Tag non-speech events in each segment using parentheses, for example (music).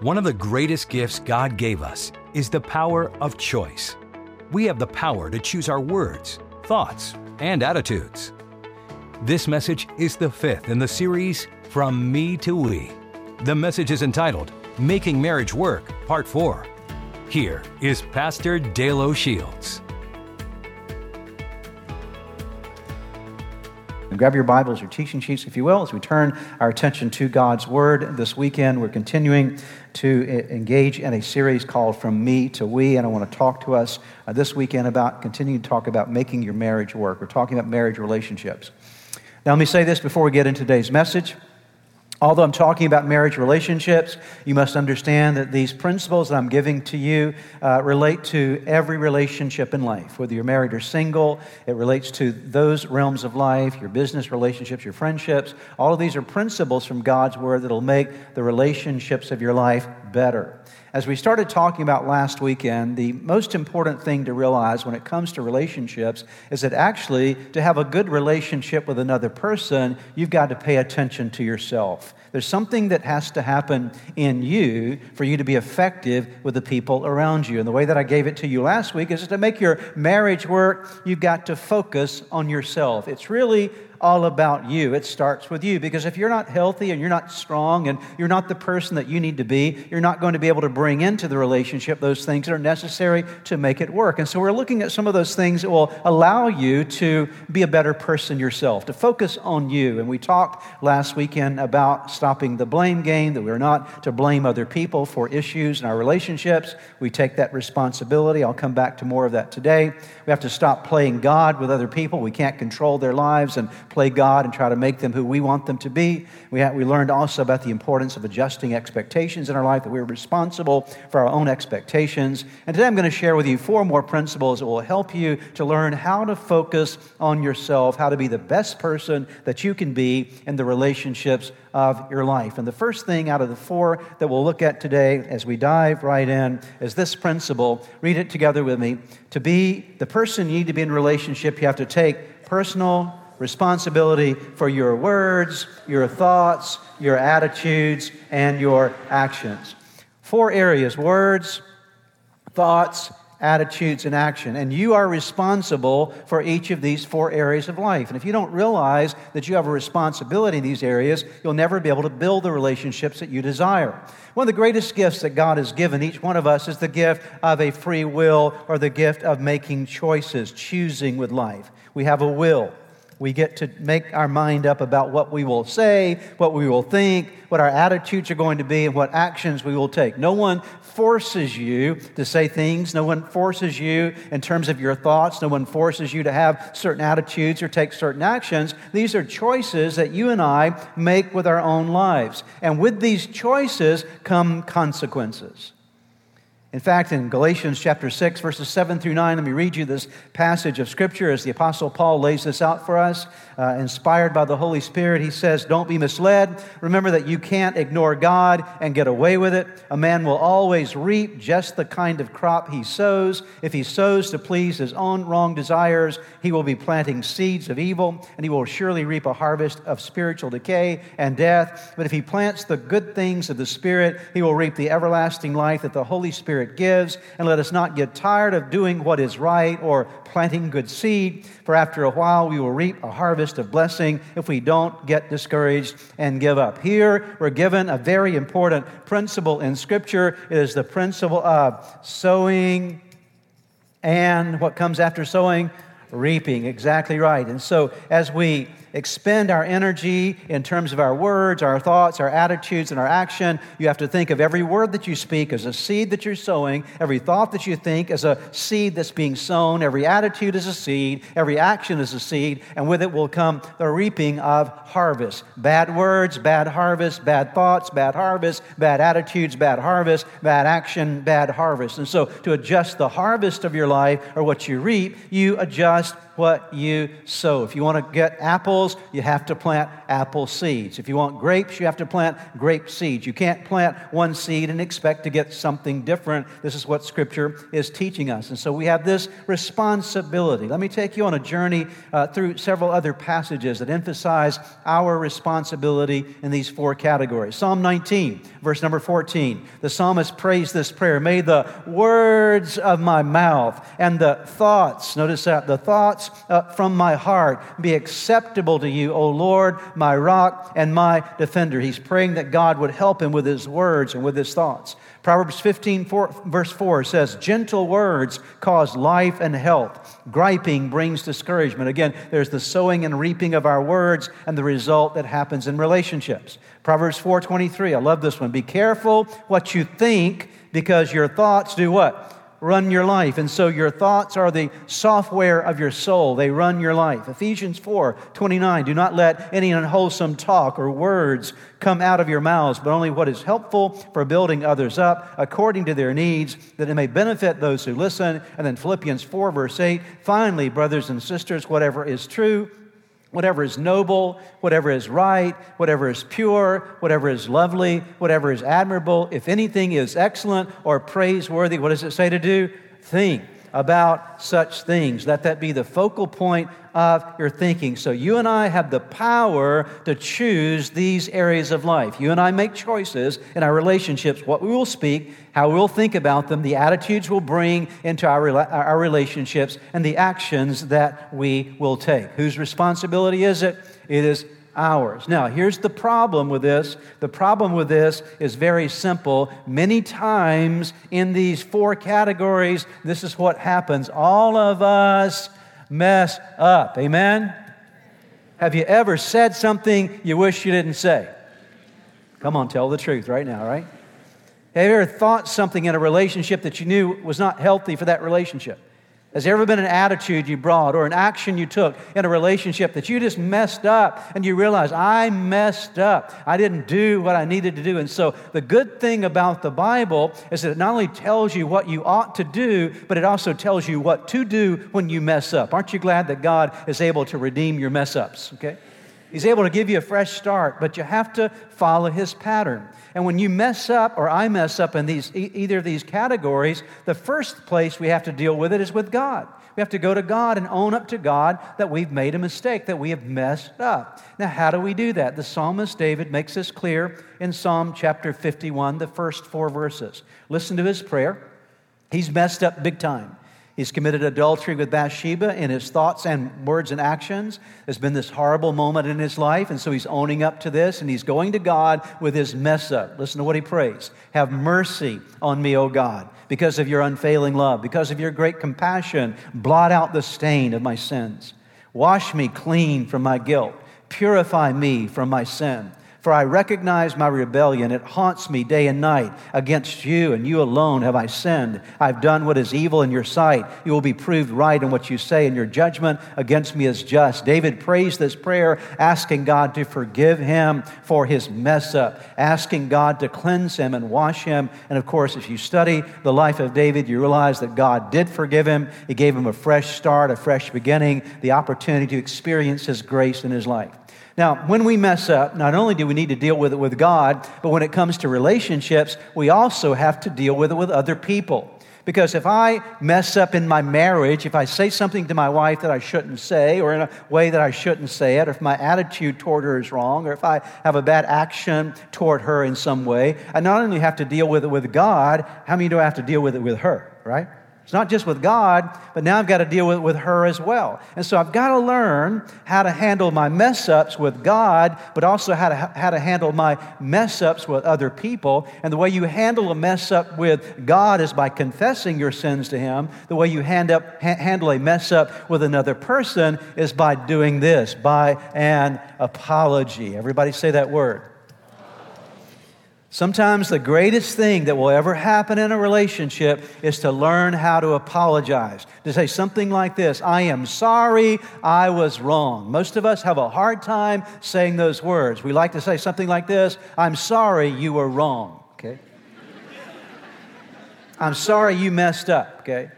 One of the greatest gifts God gave us is the power of choice. We have the power to choose our words, thoughts, and attitudes. This message is the fifth in the series From Me to We. The message is entitled Making Marriage Work, Part 4. Here is Pastor Dale O'Shields. Grab your Bibles, your teaching sheets, if you will, as we turn our attention to God's Word. This weekend, we're continuing to engage in a series called From Me to We, and I want to talk to us uh, this weekend about continuing to talk about making your marriage work. We're talking about marriage relationships. Now, let me say this before we get into today's message. Although I'm talking about marriage relationships, you must understand that these principles that I'm giving to you uh, relate to every relationship in life. Whether you're married or single, it relates to those realms of life, your business relationships, your friendships. All of these are principles from God's Word that will make the relationships of your life better. As we started talking about last weekend, the most important thing to realize when it comes to relationships is that actually, to have a good relationship with another person, you've got to pay attention to yourself. There's something that has to happen in you for you to be effective with the people around you. And the way that I gave it to you last week is to make your marriage work, you've got to focus on yourself. It's really all about you. It starts with you. Because if you're not healthy and you're not strong and you're not the person that you need to be, you're not going to be able to bring into the relationship those things that are necessary to make it work. And so we're looking at some of those things that will allow you to be a better person yourself, to focus on you. And we talked last weekend about stopping the blame game, that we're not to blame other people for issues in our relationships. We take that responsibility. I'll come back to more of that today. We have to stop playing God with other people. We can't control their lives and play God and try to make them who we want them to be. We, we learned also about the importance of adjusting expectations in our life, that we're responsible for our own expectations. And today I'm going to share with you four more principles that will help you to learn how to focus on yourself, how to be the best person that you can be in the relationships of your life. And the first thing out of the four that we'll look at today as we dive right in is this principle. Read it together with me. To be the person you need to be in relationship, you have to take personal responsibility for your words, your thoughts, your attitudes, and your actions. Four areas words, thoughts, attitudes, and action. And you are responsible for each of these four areas of life. And if you don't realize that you have a responsibility in these areas, you'll never be able to build the relationships that you desire. One of the greatest gifts that God has given each one of us is the gift of a free will or the gift of making choices, choosing with life. We have a will. We get to make our mind up about what we will say, what we will think, what our attitudes are going to be, and what actions we will take. No one forces you to say things. No one forces you in terms of your thoughts. No one forces you to have certain attitudes or take certain actions. These are choices that you and I make with our own lives. And with these choices come consequences. In fact, in Galatians chapter 6, verses 7 through 9, let me read you this passage of Scripture as the Apostle Paul lays this out for us. Uh, inspired by the Holy Spirit, he says, Don't be misled. Remember that you can't ignore God and get away with it. A man will always reap just the kind of crop he sows. If he sows to please his own wrong desires, he will be planting seeds of evil, and he will surely reap a harvest of spiritual decay and death. But if he plants the good things of the Spirit, he will reap the everlasting life that the Holy Spirit Spirit gives, and let us not get tired of doing what is right or planting good seed, for after a while we will reap a harvest of blessing if we don't get discouraged and give up. Here we're given a very important principle in Scripture. It is the principle of sowing and what comes after sowing? Reaping. Exactly right. And so as we expend our energy in terms of our words, our thoughts, our attitudes, and our action. You have to think of every word that you speak as a seed that you're sowing, every thought that you think as a seed that's being sown, every attitude is a seed, every action is a seed, and with it will come the reaping of harvest. Bad words, bad harvest, bad thoughts, bad harvest, bad attitudes, bad harvest, bad action, bad harvest. And so to adjust the harvest of your life or what you reap, you adjust what you sow. If you want to get apples, you have to plant apple seeds. If you want grapes, you have to plant grape seeds. You can't plant one seed and expect to get something different. This is what Scripture is teaching us. And so we have this responsibility. Let me take you on a journey uh, through several other passages that emphasize our responsibility in these four categories. Psalm 19, verse number 14. The psalmist prays this prayer May the words of my mouth and the thoughts, notice that, the thoughts uh, from my heart be acceptable to you, O Lord, my rock and my defender. He's praying that God would help him with his words and with his thoughts. Proverbs 15, 4, verse 4 says, Gentle words cause life and health. Griping brings discouragement. Again, there's the sowing and reaping of our words and the result that happens in relationships. Proverbs 4:23, I love this one. Be careful what you think because your thoughts do what? Run your life. And so your thoughts are the software of your soul. They run your life. Ephesians 4 29. Do not let any unwholesome talk or words come out of your mouths, but only what is helpful for building others up according to their needs, that it may benefit those who listen. And then Philippians 4, verse 8. Finally, brothers and sisters, whatever is true, whatever is noble, whatever is right, whatever is pure, whatever is lovely, whatever is admirable, if anything is excellent or praiseworthy, what does it say to do? Think about such things. Let that be the focal point of your thinking. So you and I have the power to choose these areas of life. You and I make choices in our relationships, what we will speak, how we will think about them, the attitudes we'll bring into our, our relationships, and the actions that we will take. Whose responsibility is it? It is ours. Now, here's the problem with this. The problem with this is very simple. Many times in these four categories, this is what happens. All of us mess up. Amen? Have you ever said something you wish you didn't say? Come on, tell the truth right now, right? Have you ever thought something in a relationship that you knew was not healthy for that relationship? Has there ever been an attitude you brought or an action you took in a relationship that you just messed up and you realize, I messed up. I didn't do what I needed to do. And so, the good thing about the Bible is that it not only tells you what you ought to do, but it also tells you what to do when you mess up. Aren't you glad that God is able to redeem your mess ups? Okay? He's able to give you a fresh start, but you have to follow his pattern. And when you mess up, or I mess up in these, either of these categories, the first place we have to deal with it is with God. We have to go to God and own up to God that we've made a mistake, that we have messed up. Now, how do we do that? The psalmist David makes this clear in Psalm chapter 51, the first four verses. Listen to his prayer. He's messed up big time. He's committed adultery with Bathsheba in his thoughts and words and actions. There's been this horrible moment in his life, and so he's owning up to this, and he's going to God with his mess up. Listen to what he prays Have mercy on me, O God, because of your unfailing love, because of your great compassion. Blot out the stain of my sins. Wash me clean from my guilt. Purify me from my sin. For I recognize my rebellion. It haunts me day and night. Against you and you alone have I sinned. I've done what is evil in your sight. You will be proved right in what you say, and your judgment against me is just. David prays this prayer, asking God to forgive him for his mess up, asking God to cleanse him and wash him. And of course, if you study the life of David, you realize that God did forgive him. He gave him a fresh start, a fresh beginning, the opportunity to experience his grace in his life. Now, when we mess up, not only do we need to deal with it with God, but when it comes to relationships, we also have to deal with it with other people. Because if I mess up in my marriage, if I say something to my wife that I shouldn't say, or in a way that I shouldn't say it, or if my attitude toward her is wrong, or if I have a bad action toward her in some way, I not only have to deal with it with God, how many do I have to deal with it with her, right? It's not just with God, but now I've got to deal with, with her as well. And so I've got to learn how to handle my mess ups with God, but also how to, how to handle my mess ups with other people. And the way you handle a mess up with God is by confessing your sins to Him. The way you hand up, ha- handle a mess up with another person is by doing this, by an apology. Everybody say that word. Sometimes the greatest thing that will ever happen in a relationship is to learn how to apologize. To say something like this I am sorry, I was wrong. Most of us have a hard time saying those words. We like to say something like this I'm sorry, you were wrong. Okay? (laughs) I'm sorry you messed up. Okay?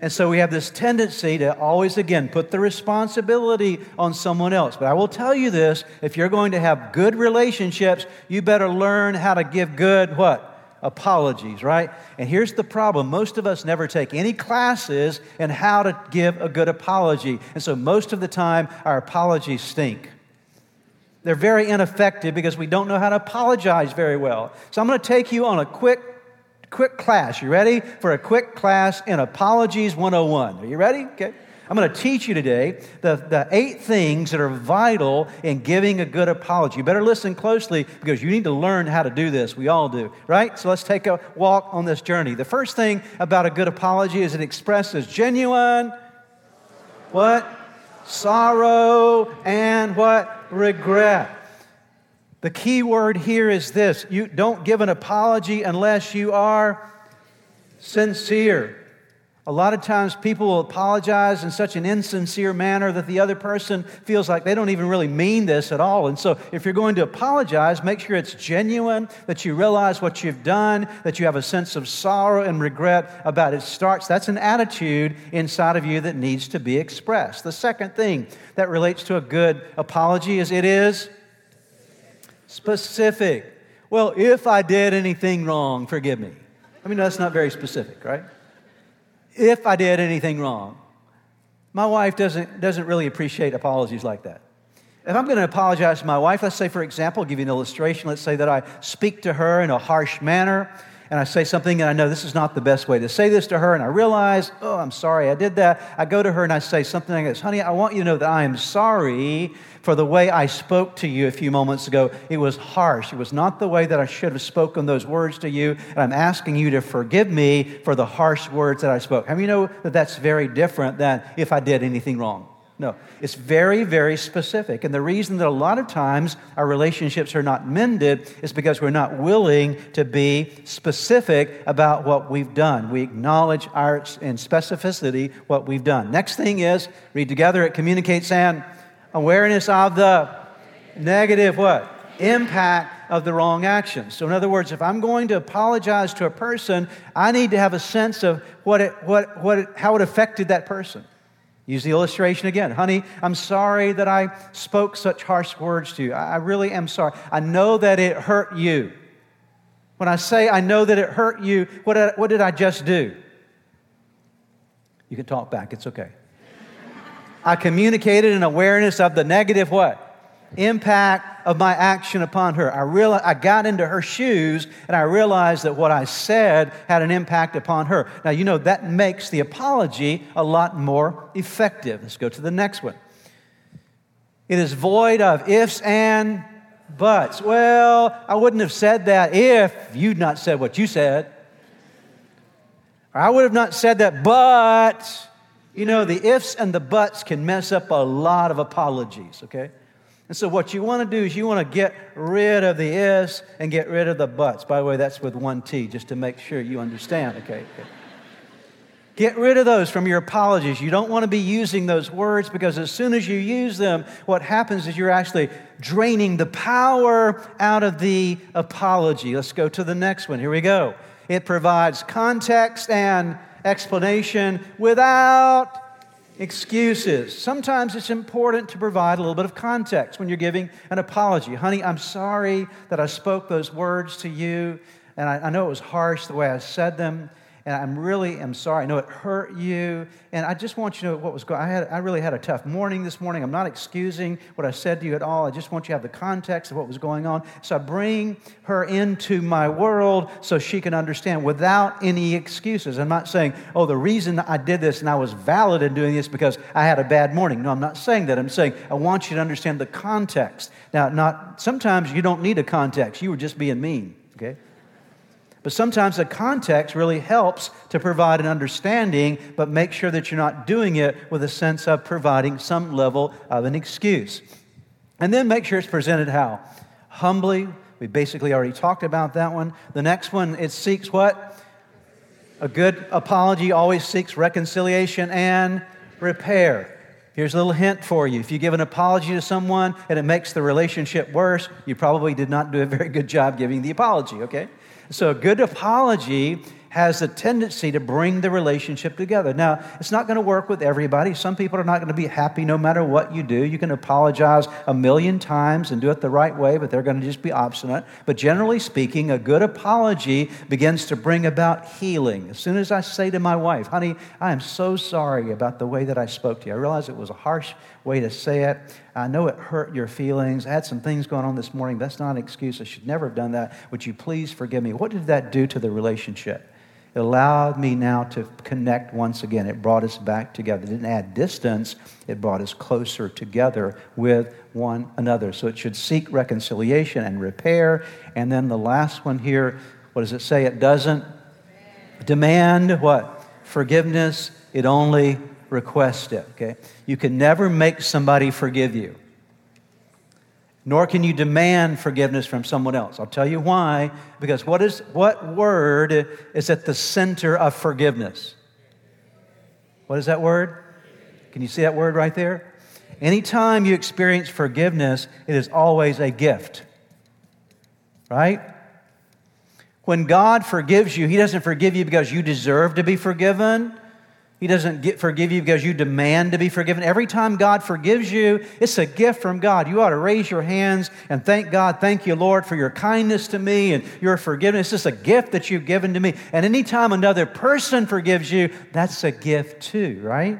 And so we have this tendency to always, again, put the responsibility on someone else. But I will tell you this if you're going to have good relationships, you better learn how to give good what? Apologies, right? And here's the problem most of us never take any classes in how to give a good apology. And so most of the time, our apologies stink. They're very ineffective because we don't know how to apologize very well. So I'm going to take you on a quick quick class. You ready for a quick class in Apologies 101? Are you ready? Okay. I'm going to teach you today the, the eight things that are vital in giving a good apology. You better listen closely because you need to learn how to do this. We all do, right? So let's take a walk on this journey. The first thing about a good apology is it expresses genuine what? Sorrow and what? Regret. The key word here is this you don't give an apology unless you are sincere. A lot of times people will apologize in such an insincere manner that the other person feels like they don't even really mean this at all. And so, if you're going to apologize, make sure it's genuine, that you realize what you've done, that you have a sense of sorrow and regret about it starts. That's an attitude inside of you that needs to be expressed. The second thing that relates to a good apology is it is specific. Well, if I did anything wrong, forgive me. I mean, that's not very specific, right? If I did anything wrong. My wife doesn't, doesn't really appreciate apologies like that. If I'm going to apologize to my wife, let's say, for example, I'll give you an illustration. Let's say that I speak to her in a harsh manner and I say something and I know this is not the best way to say this to her, and I realize, oh, I'm sorry I did that. I go to her and I say something like this Honey, I want you to know that I am sorry for the way I spoke to you a few moments ago. It was harsh. It was not the way that I should have spoken those words to you, and I'm asking you to forgive me for the harsh words that I spoke. How you know that that's very different than if I did anything wrong? No, it's very, very specific. And the reason that a lot of times our relationships are not mended is because we're not willing to be specific about what we've done. We acknowledge our, in specificity what we've done. Next thing is, read together, it communicates an awareness of the negative what? Impact of the wrong action. So, in other words, if I'm going to apologize to a person, I need to have a sense of what it, what, what it, how it affected that person. Use the illustration again. Honey, I'm sorry that I spoke such harsh words to you. I really am sorry. I know that it hurt you. When I say I know that it hurt you, what did, what did I just do? You can talk back, it's okay. I communicated an awareness of the negative what? Impact of my action upon her. I, realized, I got into her shoes and I realized that what I said had an impact upon her. Now, you know, that makes the apology a lot more effective. Let's go to the next one. It is void of ifs and buts. Well, I wouldn't have said that if you'd not said what you said. Or I would have not said that, but, you know, the ifs and the buts can mess up a lot of apologies, okay? And so, what you want to do is you want to get rid of the is and get rid of the buts. By the way, that's with one T, just to make sure you understand, okay? okay. Get rid of those from your apologies. You don't want to be using those words because as soon as you use them, what happens is you're actually draining the power out of the apology. Let's go to the next one. Here we go. It provides context and explanation without excuses. Sometimes it's important to provide a little bit of context when you're giving an apology. Honey, I'm sorry that I spoke those words to you, and I, I know it was harsh the way I said them and I'm really am sorry. I know it hurt you, and I just want you to know what was going. I had I really had a tough morning this morning. I'm not excusing what I said to you at all. I just want you to have the context of what was going on. So I bring her into my world so she can understand without any excuses. I'm not saying, oh, the reason I did this and I was valid in doing this because I had a bad morning. No, I'm not saying that. I'm saying I want you to understand the context. Now, not sometimes you don't need a context. You were just being mean. Okay. But sometimes the context really helps to provide an understanding, but make sure that you're not doing it with a sense of providing some level of an excuse. And then make sure it's presented how? Humbly. We basically already talked about that one. The next one, it seeks what? A good apology always seeks reconciliation and repair. Here's a little hint for you. If you give an apology to someone and it makes the relationship worse, you probably did not do a very good job giving the apology, okay? So, a good apology has a tendency to bring the relationship together. Now, it's not going to work with everybody. Some people are not going to be happy no matter what you do. You can apologize a million times and do it the right way, but they're going to just be obstinate. But generally speaking, a good apology begins to bring about healing. As soon as I say to my wife, honey, I am so sorry about the way that I spoke to you. I realize it was a harsh way to say it. I know it hurt your feelings. I had some things going on this morning. That's not an excuse. I should never have done that. Would you please forgive me? What did that do to the relationship? It allowed me now to connect once again. It brought us back together. It didn't add distance, it brought us closer together with one another. So it should seek reconciliation and repair. And then the last one here, what does it say? It doesn't demand what? Forgiveness. It only requests it. Okay? You can never make somebody forgive you nor can you demand forgiveness from someone else. I'll tell you why. Because what, is, what word is at the center of forgiveness? What is that word? Can you see that word right there? Anytime you experience forgiveness, it is always a gift. Right? When God forgives you, He doesn't forgive you because you deserve to be forgiven. He doesn't get, forgive you because you demand to be forgiven. Every time God forgives you, it's a gift from God. You ought to raise your hands and thank God. Thank you, Lord, for your kindness to me and your forgiveness. It's just a gift that you've given to me. And anytime another person forgives you, that's a gift too, right?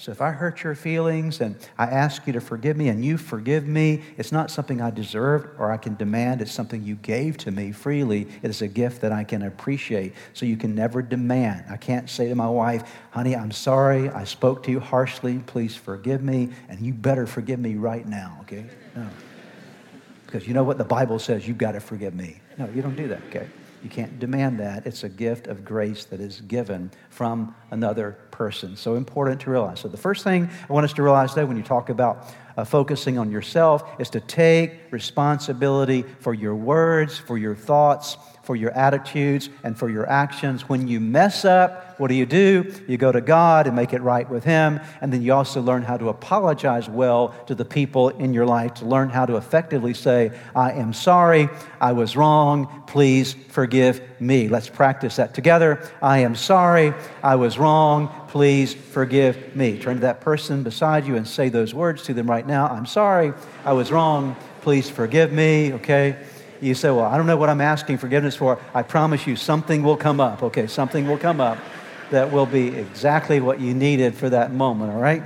So if I hurt your feelings and I ask you to forgive me and you forgive me, it's not something I deserved or I can demand. It's something you gave to me freely. It is a gift that I can appreciate. So you can never demand. I can't say to my wife, honey, I'm sorry. I spoke to you harshly. Please forgive me. And you better forgive me right now, okay? No. Because you know what the Bible says, you've got to forgive me. No, you don't do that, okay? You can't demand that. It's a gift of grace that is given from another person. So important to realize. So, the first thing I want us to realize today when you talk about uh, focusing on yourself is to take responsibility for your words, for your thoughts, for your attitudes, and for your actions. When you mess up, what do you do? You go to God and make it right with Him. And then you also learn how to apologize well to the people in your life, to learn how to effectively say, I am sorry, I was wrong, please forgive me. Let's practice that together. I am sorry, I was wrong, please forgive me. Turn to that person beside you and say those words to them right now. I'm sorry, I was wrong, please forgive me, okay? You say, Well, I don't know what I'm asking forgiveness for. I promise you, something will come up. Okay, something will come up that will be exactly what you needed for that moment, all right?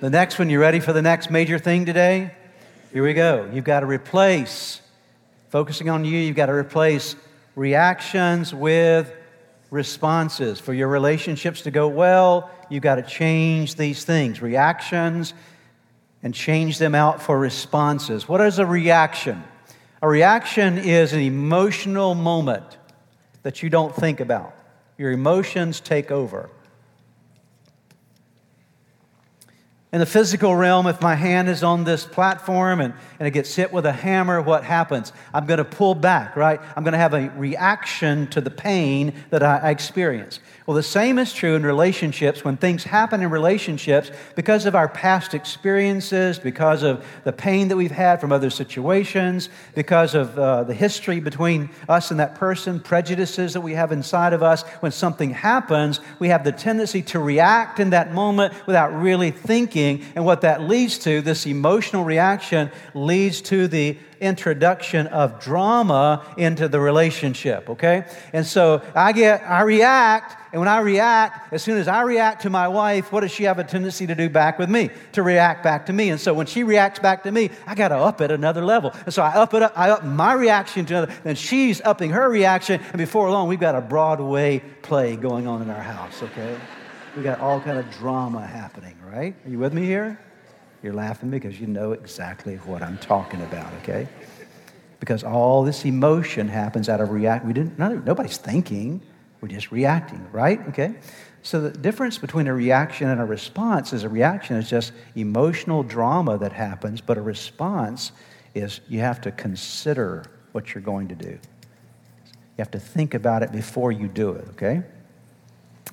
The next one, you ready for the next major thing today? Here we go. You've got to replace, focusing on you, you've got to replace reactions with responses. For your relationships to go well, you've got to change these things reactions and change them out for responses. What is a reaction? A reaction is an emotional moment that you don't think about. Your emotions take over. In the physical realm, if my hand is on this platform and, and it gets hit with a hammer, what happens? I'm going to pull back, right? I'm going to have a reaction to the pain that I, I experience. Well, the same is true in relationships. When things happen in relationships, because of our past experiences, because of the pain that we've had from other situations, because of uh, the history between us and that person, prejudices that we have inside of us, when something happens, we have the tendency to react in that moment without really thinking. And what that leads to, this emotional reaction, leads to the introduction of drama into the relationship, okay? And so I get, I react, and when I react, as soon as I react to my wife, what does she have a tendency to do back with me? To react back to me. And so when she reacts back to me, I got to up it another level. And so I up it up, I up my reaction to another, and she's upping her reaction, and before long, we've got a Broadway play going on in our house, okay? We got all kind of drama happening, right? Are you with me here? You're laughing because you know exactly what I'm talking about, okay? Because all this emotion happens out of react. We didn't. nobody's thinking. We're just reacting, right? Okay. So the difference between a reaction and a response is a reaction is just emotional drama that happens, but a response is you have to consider what you're going to do. You have to think about it before you do it. Okay.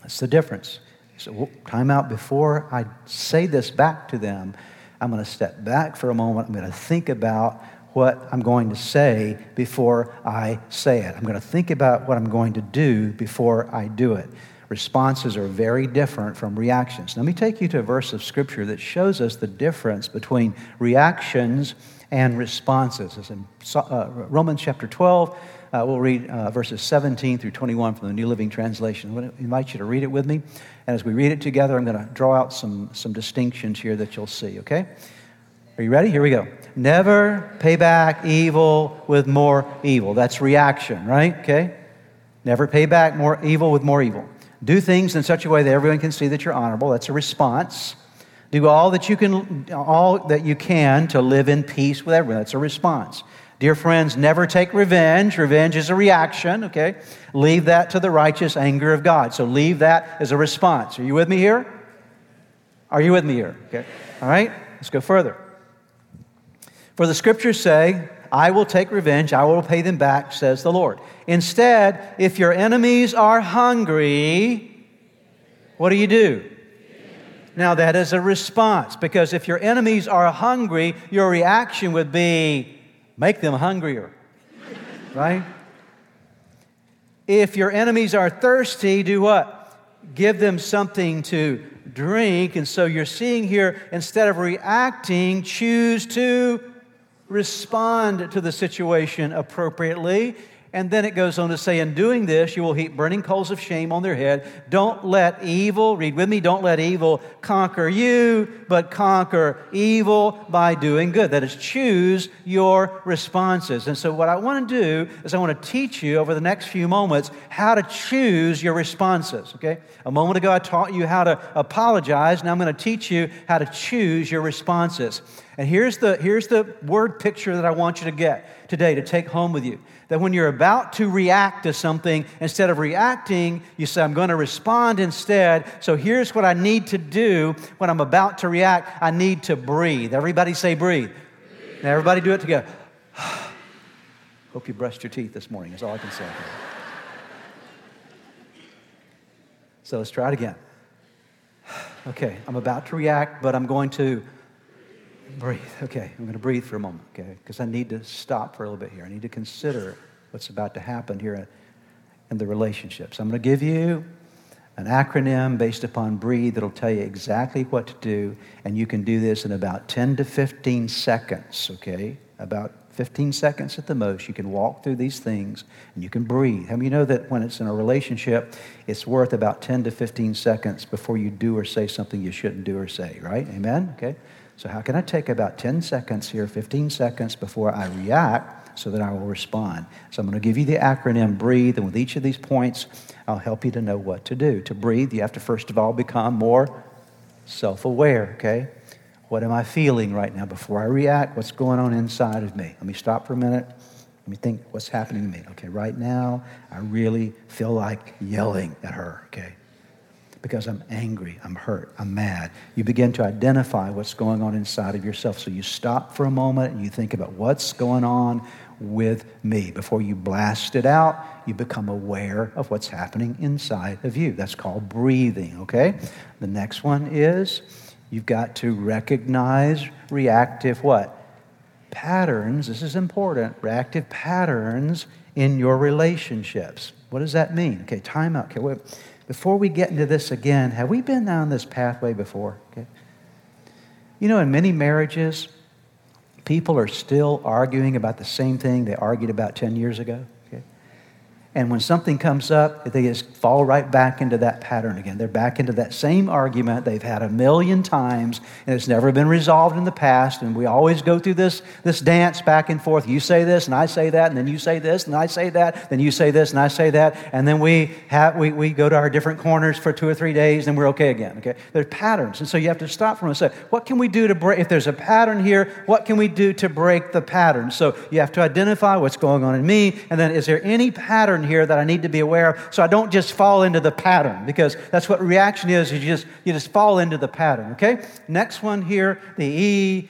That's the difference. So time out before I say this back to them. I'm going to step back for a moment. I'm going to think about what I'm going to say before I say it. I'm going to think about what I'm going to do before I do it. Responses are very different from reactions. Let me take you to a verse of Scripture that shows us the difference between reactions and responses. It's in uh, Romans chapter 12. Uh, we'll read uh, verses 17 through 21 from the New Living Translation. I invite you to read it with me. And as we read it together, I'm going to draw out some, some distinctions here that you'll see, okay? Are you ready? Here we go. Never pay back evil with more evil. That's reaction, right? Okay? Never pay back more evil with more evil. Do things in such a way that everyone can see that you're honorable. That's a response. Do all that you can, all that you can to live in peace with everyone. That's a response. Dear friends, never take revenge. Revenge is a reaction, okay? Leave that to the righteous anger of God. So leave that as a response. Are you with me here? Are you with me here? Okay. All right, let's go further. For the scriptures say, I will take revenge, I will pay them back, says the Lord. Instead, if your enemies are hungry, what do you do? Now, that is a response because if your enemies are hungry, your reaction would be make them hungrier, right? If your enemies are thirsty, do what? Give them something to drink. And so you're seeing here, instead of reacting, choose to respond to the situation appropriately. And then it goes on to say, in doing this, you will heap burning coals of shame on their head. Don't let evil, read with me, don't let evil conquer you, but conquer evil by doing good. That is, choose your responses. And so, what I want to do is, I want to teach you over the next few moments how to choose your responses. Okay? A moment ago, I taught you how to apologize. Now, I'm going to teach you how to choose your responses. And here's the, here's the word picture that I want you to get today to take home with you. That when you're about to react to something, instead of reacting, you say, I'm going to respond instead. So here's what I need to do when I'm about to react I need to breathe. Everybody say, breathe. breathe. Now, everybody do it together. (sighs) Hope you brushed your teeth this morning, is all I can say. so let's try it again. (sighs) Okay, I'm about to react, but I'm going to Breathe. Okay, I'm going to breathe for a moment, okay? Because I need to stop for a little bit here. I need to consider what's about to happen here in the relationships. I'm going to give you an acronym based upon breathe that'll tell you exactly what to do, and you can do this in about 10 to 15 seconds, okay? About 15 seconds at the most. You can walk through these things and you can breathe. How many you know that when it's in a relationship, it's worth about 10 to 15 seconds before you do or say something you shouldn't do or say, right? Amen? Okay? So, how can I take about 10 seconds here, 15 seconds before I react so that I will respond? So, I'm going to give you the acronym BREATHE, and with each of these points, I'll help you to know what to do. To breathe, you have to first of all become more self aware, okay? What am I feeling right now before I react? What's going on inside of me? Let me stop for a minute. Let me think what's happening to me. Okay, right now, I really feel like yelling at her, okay? Because I'm angry, I'm hurt, I'm mad. You begin to identify what's going on inside of yourself. So you stop for a moment and you think about what's going on with me. Before you blast it out, you become aware of what's happening inside of you. That's called breathing, okay? The next one is you've got to recognize reactive what? Patterns. This is important. Reactive patterns in your relationships. What does that mean? Okay, time out. Okay, wait before we get into this again, have we been down this pathway before? Okay. You know, in many marriages, people are still arguing about the same thing they argued about 10 years ago. And when something comes up, they just fall right back into that pattern again. They're back into that same argument they've had a million times, and it's never been resolved in the past. And we always go through this, this dance back and forth. You say this, and I say that, and then you say this, and I say that, then you say this, and I say that. And then we, have, we, we go to our different corners for two or three days, and we're okay again. Okay? There's patterns. And so you have to stop from and say, what can we do to break? If there's a pattern here, what can we do to break the pattern? So you have to identify what's going on in me, and then is there any pattern here that I need to be aware of so I don't just fall into the pattern because that's what reaction is, is you just, you just fall into the pattern, okay? Next one here, the E,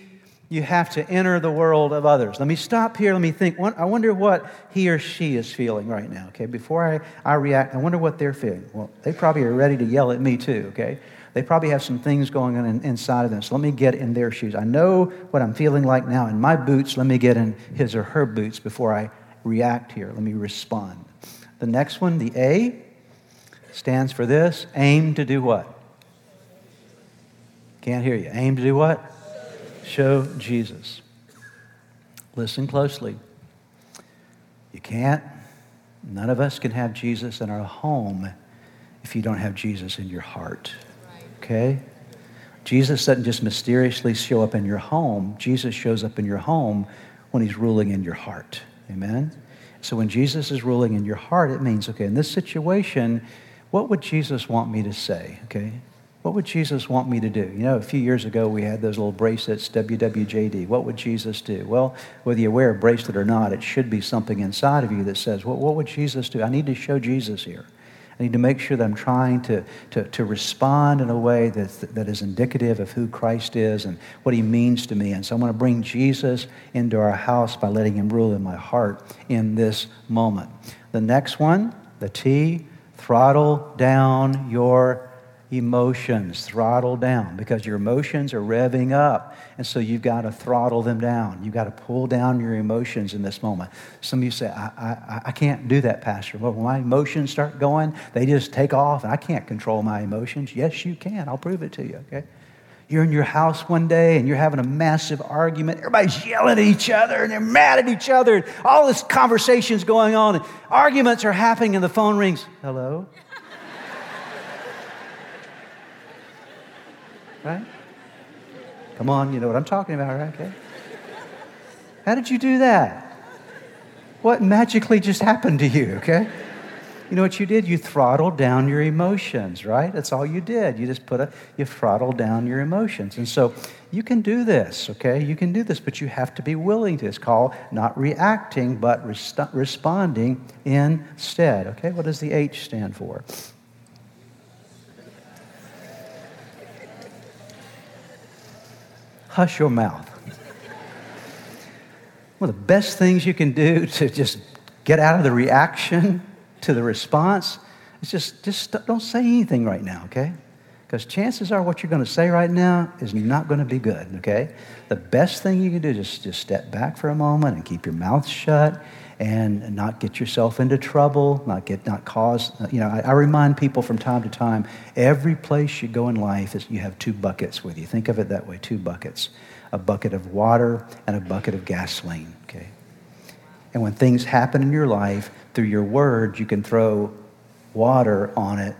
you have to enter the world of others. Let me stop here. Let me think. I wonder what he or she is feeling right now, okay? Before I, I react, I wonder what they're feeling. Well, they probably are ready to yell at me too, okay? they probably have some things going on in, inside of them. So let me get in their shoes. I know what I'm feeling like now in my boots. Let me get in his or her boots before I react here. Let me respond. The next one, the A, stands for this aim to do what? Can't hear you. Aim to do what? Show Jesus. Listen closely. You can't, none of us can have Jesus in our home if you don't have Jesus in your heart. Okay? Jesus doesn't just mysteriously show up in your home, Jesus shows up in your home when he's ruling in your heart. Amen? So when Jesus is ruling in your heart, it means, okay, in this situation, what would Jesus want me to say? Okay? What would Jesus want me to do? You know, a few years ago we had those little bracelets, WWJD. What would Jesus do? Well, whether you wear a bracelet or not, it should be something inside of you that says, well, what would Jesus do? I need to show Jesus here. I need to make sure that I'm trying to, to, to respond in a way that, that is indicative of who Christ is and what he means to me. And so I'm going to bring Jesus into our house by letting him rule in my heart in this moment. The next one, the T, throttle down your emotions throttle down because your emotions are revving up. And so you've got to throttle them down. You've got to pull down your emotions in this moment. Some of you say, I, I, I can't do that, Pastor. But when my emotions start going, they just take off, and I can't control my emotions. Yes, you can. I'll prove it to you, okay? You're in your house one day and you're having a massive argument. Everybody's yelling at each other and they're mad at each other. And all this conversation's going on. And arguments are happening and the phone rings. Hello? Right? Come on, you know what I'm talking about, right? Okay. How did you do that? What magically just happened to you, okay? You know what you did? You throttled down your emotions, right? That's all you did. You just put a, you throttled down your emotions. And so you can do this, okay? You can do this, but you have to be willing to. It's called not reacting, but responding instead, okay? What does the H stand for? Hush your mouth. One of the best things you can do to just get out of the reaction to the response is just, just don't say anything right now, okay? Because chances are what you're going to say right now is not going to be good, okay? The best thing you can do is just, just step back for a moment and keep your mouth shut and not get yourself into trouble, not get not cause. You know, I, I, remind people from time to time. Every place you go in life is you have two buckets with you. Think of it that way: two buckets, a bucket of water and a bucket of gasoline. Okay. And when things happen in your life, through your words, you can throw water on it,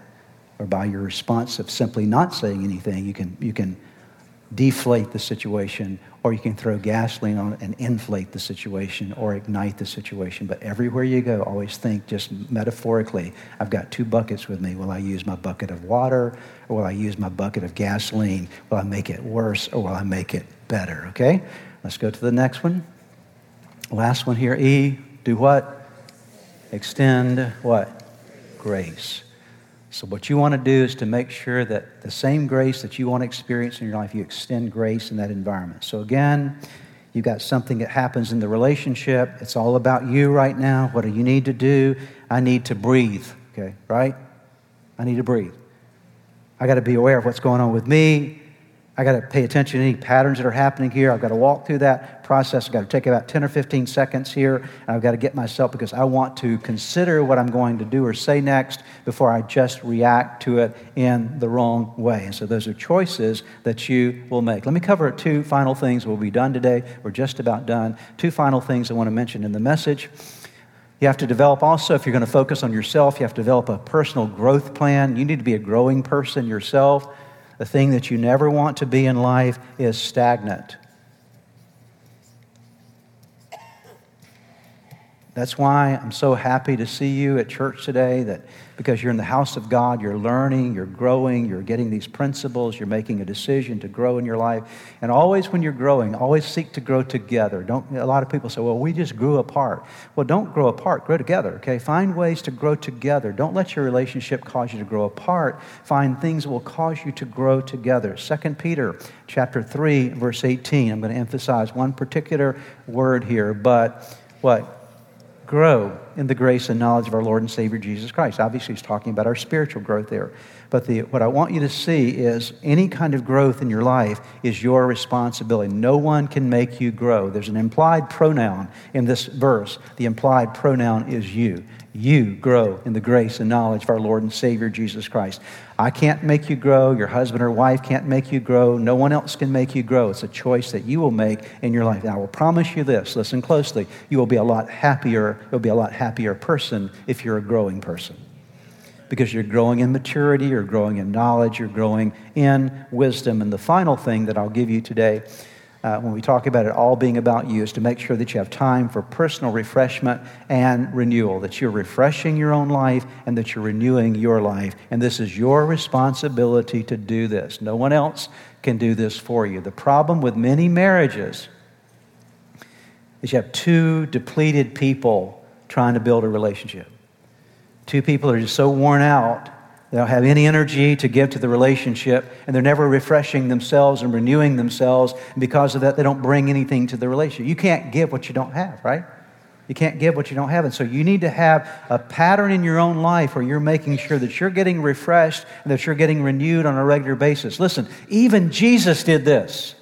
or by your response of simply not saying anything, you can you can deflate the situation, or you can throw gasoline on it and inflate the situation or ignite the situation. But everywhere you go, always think just metaphorically I've got two buckets with me. Will I use my bucket of water or will I use my bucket of gasoline? Will I make it worse or will I make it better? Okay? Let's go to the next one. Last one here E. Do what? Extend what? Grace. So, what you want to do is to make sure that the same grace that you want to experience in your life, you extend grace in that environment. So, again, you've got something that happens in the relationship. It's all about you right now. What do you need to do? I need to breathe, okay, right? I need to breathe. I got to be aware of what's going on with me. I got to pay attention to any patterns that are happening here. I've got to walk through that process. I've got to take about 10 or 15 seconds here. And I've got to get myself because I want to consider what I'm going to do or say next before I just react to it in the wrong way. And so those are choices that you will make. Let me cover two final things. We'll be done today. We're just about done. Two final things I want to mention in the message. You have to develop also, if you're going to focus on yourself, you have to develop a personal growth plan. You need to be a growing person yourself. The thing that you never want to be in life is stagnant. That's why I'm so happy to see you at church today that because you're in the house of God, you're learning, you're growing, you're getting these principles, you're making a decision to grow in your life. And always when you're growing, always seek to grow together. Don't a lot of people say, "Well, we just grew apart." Well, don't grow apart, grow together, okay? Find ways to grow together. Don't let your relationship cause you to grow apart. Find things that will cause you to grow together. 2 Peter chapter 3 verse 18. I'm going to emphasize one particular word here, but what grow in the grace and knowledge of our Lord and Savior Jesus Christ. Obviously, he's talking about our spiritual growth there. But the, what I want you to see is any kind of growth in your life is your responsibility. No one can make you grow. There's an implied pronoun in this verse. The implied pronoun is you. You grow in the grace and knowledge of our Lord and Savior Jesus Christ. I can't make you grow. Your husband or wife can't make you grow. No one else can make you grow. It's a choice that you will make in your life. And I will promise you this listen closely. You will be a lot happier. You'll be a lot happier person if you're a growing person because you're growing in maturity, you're growing in knowledge, you're growing in wisdom. And the final thing that I'll give you today, uh, when we talk about it all being about you, is to make sure that you have time for personal refreshment and renewal, that you're refreshing your own life and that you're renewing your life. And this is your responsibility to do this. No one else can do this for you. The problem with many marriages is you have two depleted people trying to build a relationship. Two people are just so worn out, they don't have any energy to give to the relationship, and they're never refreshing themselves and renewing themselves. And because of that, they don't bring anything to the relationship. You can't give what you don't have, right? You can't give what you don't have. And so you need to have a pattern in your own life where you're making sure that you're getting refreshed and that you're getting renewed on a regular basis. Listen, even Jesus did this.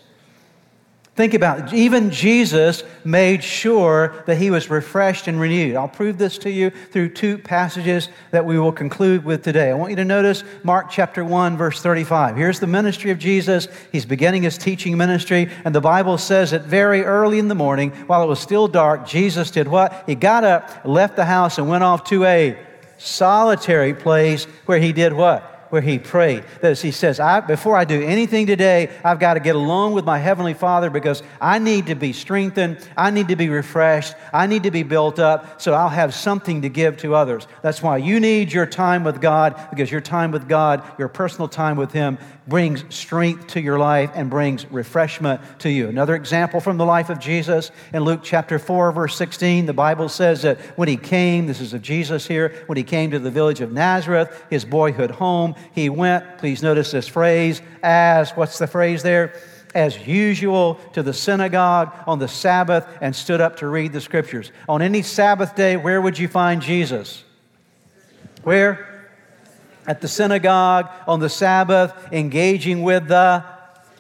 Think about it. Even Jesus made sure that he was refreshed and renewed. I'll prove this to you through two passages that we will conclude with today. I want you to notice Mark chapter 1, verse 35. Here's the ministry of Jesus. He's beginning his teaching ministry, and the Bible says that very early in the morning, while it was still dark, Jesus did what? He got up, left the house, and went off to a solitary place where he did what? Where he prayed. That is, he says, I, Before I do anything today, I've got to get along with my Heavenly Father because I need to be strengthened. I need to be refreshed. I need to be built up so I'll have something to give to others. That's why you need your time with God because your time with God, your personal time with Him, brings strength to your life and brings refreshment to you. Another example from the life of Jesus in Luke chapter 4, verse 16, the Bible says that when he came, this is of Jesus here, when he came to the village of Nazareth, his boyhood home, he went, please notice this phrase, as, what's the phrase there? As usual to the synagogue on the Sabbath and stood up to read the scriptures. On any Sabbath day, where would you find Jesus? Where? At the synagogue on the Sabbath, engaging with the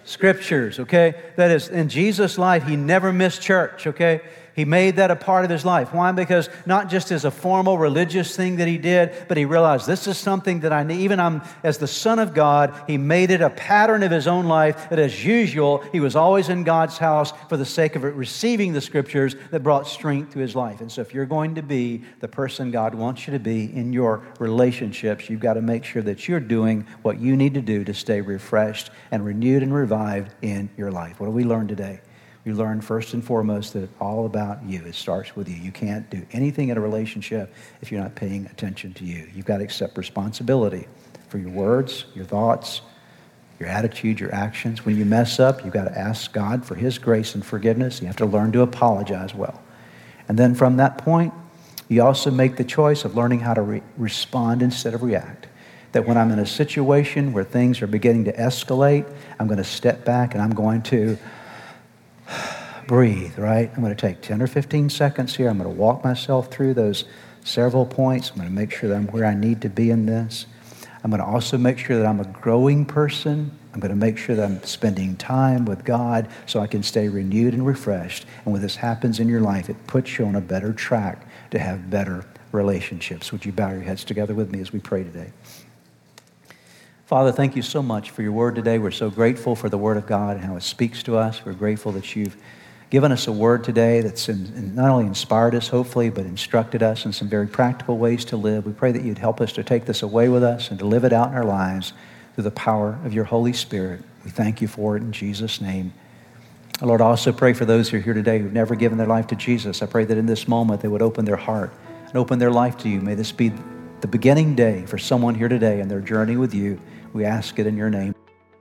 scriptures, okay? That is, in Jesus' life, he never missed church, okay? He made that a part of his life. Why? Because not just as a formal religious thing that he did, but he realized this is something that I need. Even I'm, as the Son of God, he made it a pattern of his own life that, as usual, he was always in God's house for the sake of receiving the scriptures that brought strength to his life. And so, if you're going to be the person God wants you to be in your relationships, you've got to make sure that you're doing what you need to do to stay refreshed and renewed and revived in your life. What do we learn today? You learn first and foremost that it's all about you. It starts with you. You can't do anything in a relationship if you're not paying attention to you. You've got to accept responsibility for your words, your thoughts, your attitude, your actions. When you mess up, you've got to ask God for His grace and forgiveness. You have to learn to apologize well. And then from that point, you also make the choice of learning how to re- respond instead of react. That when I'm in a situation where things are beginning to escalate, I'm going to step back and I'm going to breathe, right? I'm going to take 10 or 15 seconds here. I'm going to walk myself through those several points. I'm going to make sure that I'm where I need to be in this. I'm going to also make sure that I'm a growing person. I'm going to make sure that I'm spending time with God so I can stay renewed and refreshed. And when this happens in your life, it puts you on a better track to have better relationships. Would you bow your heads together with me as we pray today? Father, thank you so much for your word today. We're so grateful for the word of God and how it speaks to us. We're grateful that you've given us a word today that's in, not only inspired us, hopefully, but instructed us in some very practical ways to live. We pray that you'd help us to take this away with us and to live it out in our lives through the power of your Holy Spirit. We thank you for it in Jesus' name. Lord, I also pray for those who are here today who've never given their life to Jesus. I pray that in this moment they would open their heart and open their life to you. May this be the beginning day for someone here today in their journey with you. We ask it in your name.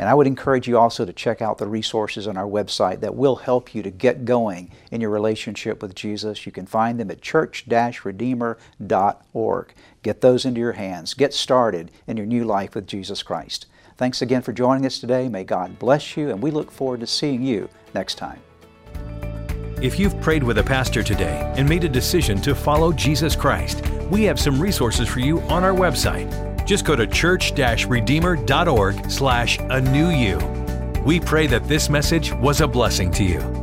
And I would encourage you also to check out the resources on our website that will help you to get going in your relationship with Jesus. You can find them at church-redeemer.org. Get those into your hands. Get started in your new life with Jesus Christ. Thanks again for joining us today. May God bless you, and we look forward to seeing you next time. If you've prayed with a pastor today and made a decision to follow Jesus Christ, we have some resources for you on our website. Just go to church-redeemer.org slash a new you. We pray that this message was a blessing to you.